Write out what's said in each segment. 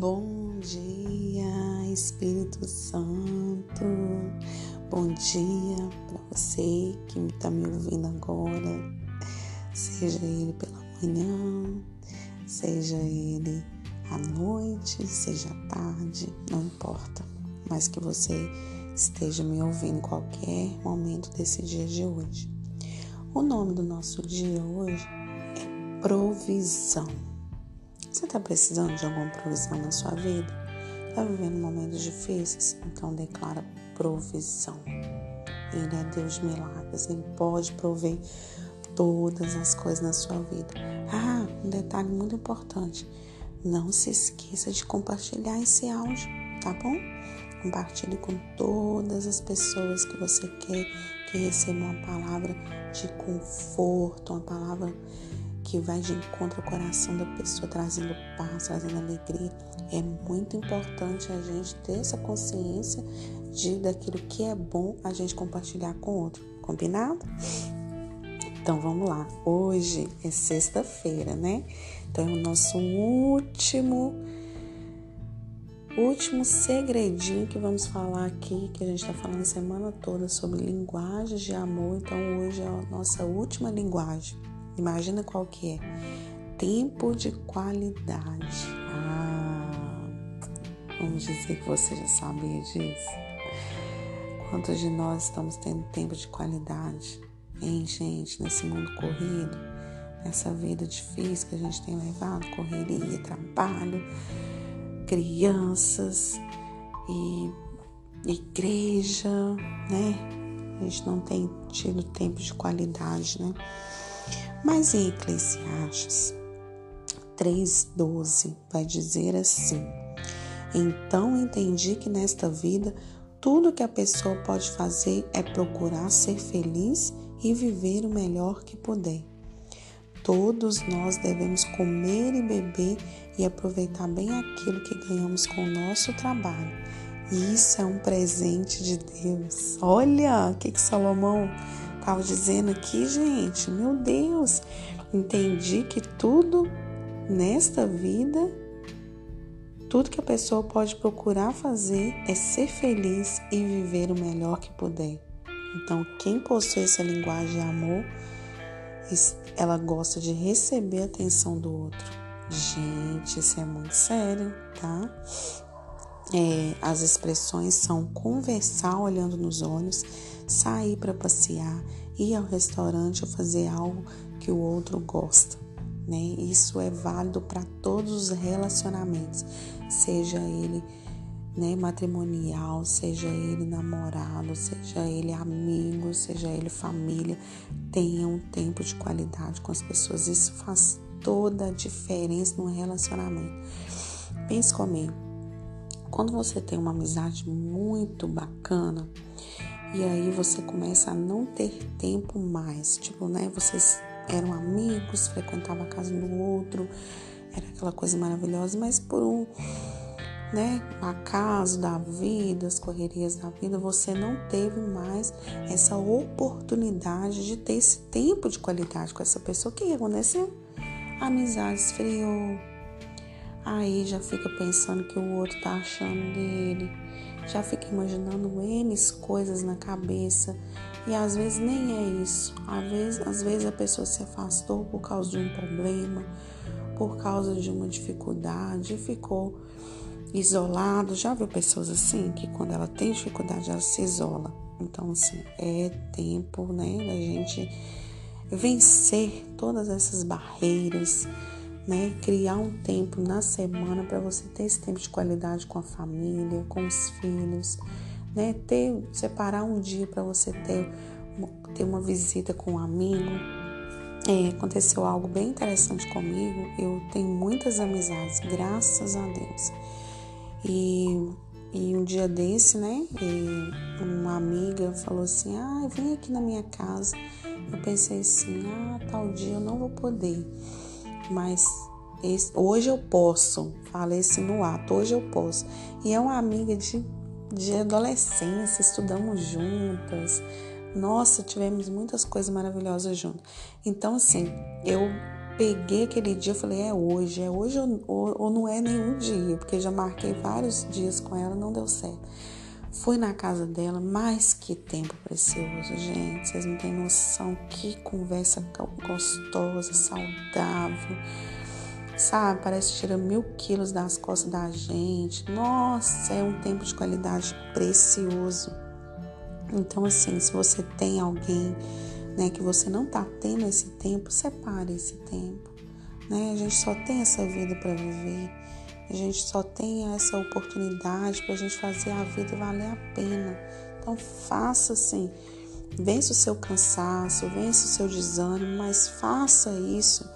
Bom dia, Espírito Santo. Bom dia para você que está me ouvindo agora, seja ele pela manhã, seja ele à noite, seja à tarde, não importa, mas que você esteja me ouvindo em qualquer momento desse dia de hoje. O nome do nosso dia hoje é provisão. Você está precisando de alguma provisão na sua vida? Está vivendo momentos difíceis? Então declara provisão. Ele é Deus de milagres, ele pode prover todas as coisas na sua vida. Ah, um detalhe muito importante: não se esqueça de compartilhar esse áudio, tá bom? Compartilhe com todas as pessoas que você quer que recebam uma palavra de conforto, uma palavra que vai de encontro ao coração da pessoa, trazendo paz, trazendo alegria. É muito importante a gente ter essa consciência de daquilo que é bom a gente compartilhar com o outro. Combinado? Então vamos lá. Hoje é sexta-feira, né? Então é o nosso último último segredinho que vamos falar aqui, que a gente está falando a semana toda sobre linguagens de amor. Então hoje é a nossa última linguagem. Imagina qual que é? Tempo de qualidade. Ah, vamos dizer que você já sabia disso. Quantos de nós estamos tendo tempo de qualidade? Hein, gente, nesse mundo corrido, nessa vida difícil que a gente tem levado, correria, trabalho, crianças e igreja, né? A gente não tem tido tempo de qualidade, né? Mas em Eclesiastes 3,12 vai dizer assim: Então entendi que nesta vida tudo que a pessoa pode fazer é procurar ser feliz e viver o melhor que puder. Todos nós devemos comer e beber e aproveitar bem aquilo que ganhamos com o nosso trabalho. Isso é um presente de Deus. Olha o que, que Salomão estava dizendo aqui, gente. Meu Deus, entendi que tudo nesta vida, tudo que a pessoa pode procurar fazer é ser feliz e viver o melhor que puder. Então, quem possui essa linguagem de amor, ela gosta de receber a atenção do outro. Gente, isso é muito sério, tá? É, as expressões são conversar olhando nos olhos, sair para passear, ir ao restaurante ou fazer algo que o outro gosta. Né? Isso é válido para todos os relacionamentos, seja ele né, matrimonial, seja ele namorado, seja ele amigo, seja ele família, tenha um tempo de qualidade com as pessoas. Isso faz toda a diferença no relacionamento. Pense comigo. Quando você tem uma amizade muito bacana e aí você começa a não ter tempo mais, tipo, né, vocês eram amigos, frequentavam a casa do outro, era aquela coisa maravilhosa, mas por um né, acaso da vida, as correrias da vida, você não teve mais essa oportunidade de ter esse tempo de qualidade com essa pessoa. O que aconteceu? A amizade esfriou. Aí já fica pensando que o outro tá achando dele, já fica imaginando N coisas na cabeça. E às vezes nem é isso. Às vezes, às vezes a pessoa se afastou por causa de um problema, por causa de uma dificuldade, ficou isolado. Já viu pessoas assim que quando ela tem dificuldade ela se isola. Então assim é tempo, né, da gente vencer todas essas barreiras, né, criar um tempo na semana para você ter esse tempo de qualidade com a família, com os filhos, né, ter separar um dia para você ter uma, ter uma visita com um amigo. É, aconteceu algo bem interessante comigo. Eu tenho muitas amizades, graças a Deus. E, e um dia desse, né, uma amiga falou assim: Ah, vem aqui na minha casa. Eu pensei assim: Ah, tal dia eu não vou poder, mas esse, hoje eu posso. Falei assim no ato: Hoje eu posso. E é uma amiga de, de adolescência, estudamos juntas. Nossa, tivemos muitas coisas maravilhosas juntas. Então, assim, eu peguei aquele dia, eu falei, é hoje, é hoje ou, ou, ou não é nenhum dia, porque já marquei vários dias com ela, não deu certo. Fui na casa dela, mas que tempo precioso, gente. Vocês não têm noção que conversa gostosa, saudável. Sabe, parece que tira mil quilos das costas da gente. Nossa, é um tempo de qualidade precioso. Então, assim, se você tem alguém né, que você não está tendo esse tempo, separe esse tempo. Né? A gente só tem essa vida para viver, a gente só tem essa oportunidade para a gente fazer a vida valer a pena. Então faça assim, vença o seu cansaço, vença o seu desânimo, mas faça isso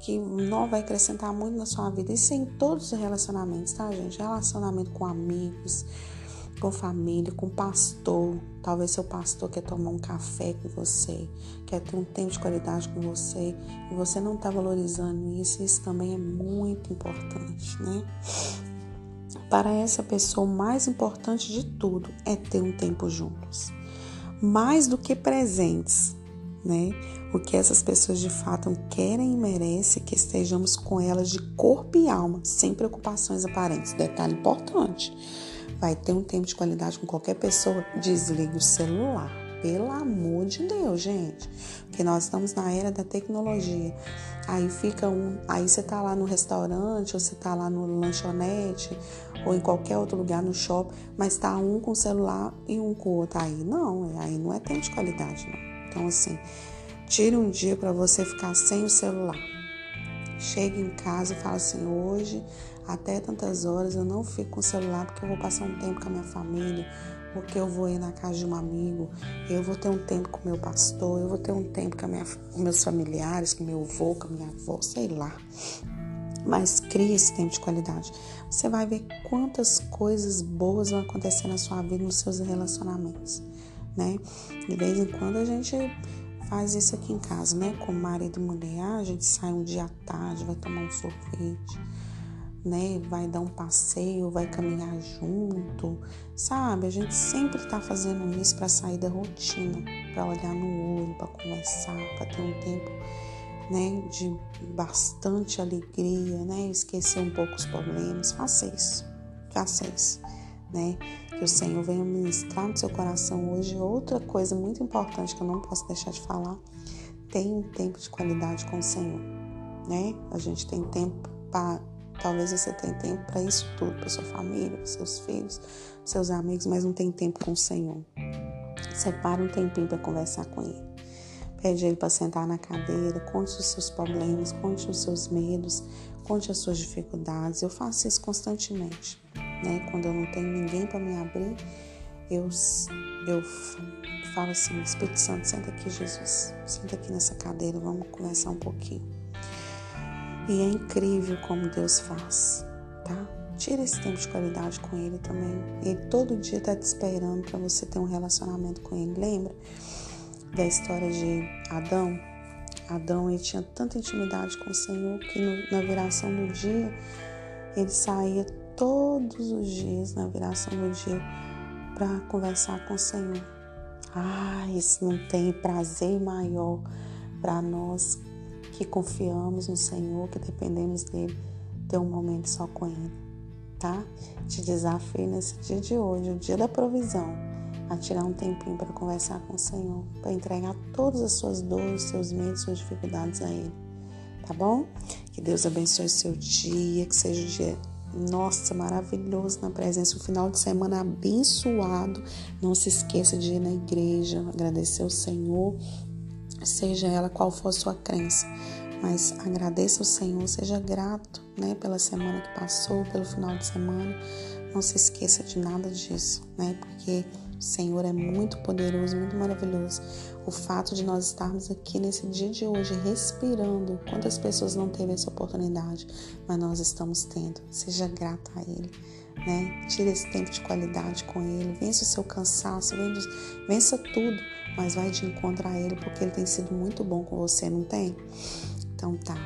que não vai acrescentar muito na sua vida. Isso em todos os relacionamentos, tá, gente? Relacionamento com amigos, com família, com pastor. Talvez seu pastor quer tomar um café com você, quer ter um tempo de qualidade com você e você não está valorizando isso. Isso também é muito importante, né? Para essa pessoa, o mais importante de tudo é ter um tempo juntos. Mais do que presentes, né? O que essas pessoas de fato querem e merecem que estejamos com elas de corpo e alma, sem preocupações aparentes. Detalhe importante vai ter um tempo de qualidade com qualquer pessoa, desligue o celular. Pelo amor de Deus, gente. Porque nós estamos na era da tecnologia. Aí fica um. Aí você tá lá no restaurante, ou você tá lá no lanchonete, ou em qualquer outro lugar no shopping, mas tá um com o celular e um com o outro. Aí não, aí não é tempo de qualidade, não. Então, assim, tire um dia para você ficar sem o celular. Chega em casa e fala assim: hoje até tantas horas eu não fico com o celular porque eu vou passar um tempo com a minha família, porque eu vou ir na casa de um amigo, eu vou ter um tempo com o meu pastor, eu vou ter um tempo com, minha, com meus familiares, com meu avô, com a minha avó, sei lá. Mas crie esse tempo de qualidade. Você vai ver quantas coisas boas vão acontecer na sua vida, nos seus relacionamentos, né? De vez em quando a gente faz isso aqui em casa, né? Com marido e mulher, a gente sai um dia à tarde, vai tomar um sorvete né? Vai dar um passeio, vai caminhar junto, sabe? A gente sempre está fazendo isso para sair da rotina, para olhar no olho, para conversar, para ter um tempo, né? De bastante alegria, né? Esquecer um pouco os problemas. Faça isso, faça isso, né? Que o Senhor venha ministrar no seu coração hoje. Outra coisa muito importante que eu não posso deixar de falar: tem um tempo de qualidade com o Senhor, né? A gente tem tempo para Talvez você tenha tempo para isso tudo, para sua família, para seus filhos, seus amigos, mas não tem tempo com o Senhor. Separa um tempinho para conversar com Ele. Pede Ele para sentar na cadeira, conte os seus problemas, conte os seus medos, conte as suas dificuldades. Eu faço isso constantemente. Né? Quando eu não tenho ninguém para me abrir, eu, eu falo assim: Espírito Santo, senta aqui, Jesus. Senta aqui nessa cadeira, vamos conversar um pouquinho. E é incrível como Deus faz, tá? Tira esse tempo de qualidade com Ele também. Ele todo dia está te esperando para você ter um relacionamento com Ele. Lembra da história de Adão? Adão ele tinha tanta intimidade com o Senhor que no, na viração do dia ele saía todos os dias na viração do dia para conversar com o Senhor. Ah, isso não tem prazer maior para nós que confiamos no Senhor, que dependemos dele, ter um momento só com ele, tá? Te desafio nesse dia de hoje, o dia da provisão, a tirar um tempinho para conversar com o Senhor, para entregar todas as suas dores, seus medos, suas dificuldades a Ele, tá bom? Que Deus abençoe o seu dia, que seja um dia nossa, maravilhoso na presença, um final de semana abençoado. Não se esqueça de ir na igreja, agradecer ao Senhor seja ela qual for sua crença. Mas agradeça ao Senhor, seja grato né, pela semana que passou, pelo final de semana. Não se esqueça de nada disso, né? Porque o Senhor é muito poderoso, muito maravilhoso. O fato de nós estarmos aqui nesse dia de hoje respirando, quantas pessoas não teve essa oportunidade, mas nós estamos tendo. Seja grata a Ele. Né? Tire esse tempo de qualidade com Ele, vença o seu cansaço, vença tudo mas vai de encontro a Ele porque Ele tem sido muito bom com você, não tem? Então tá.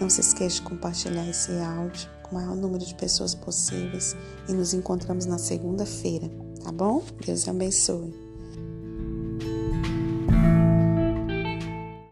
Não se esqueça de compartilhar esse áudio com o maior número de pessoas possíveis e nos encontramos na segunda-feira, tá bom? Deus abençoe.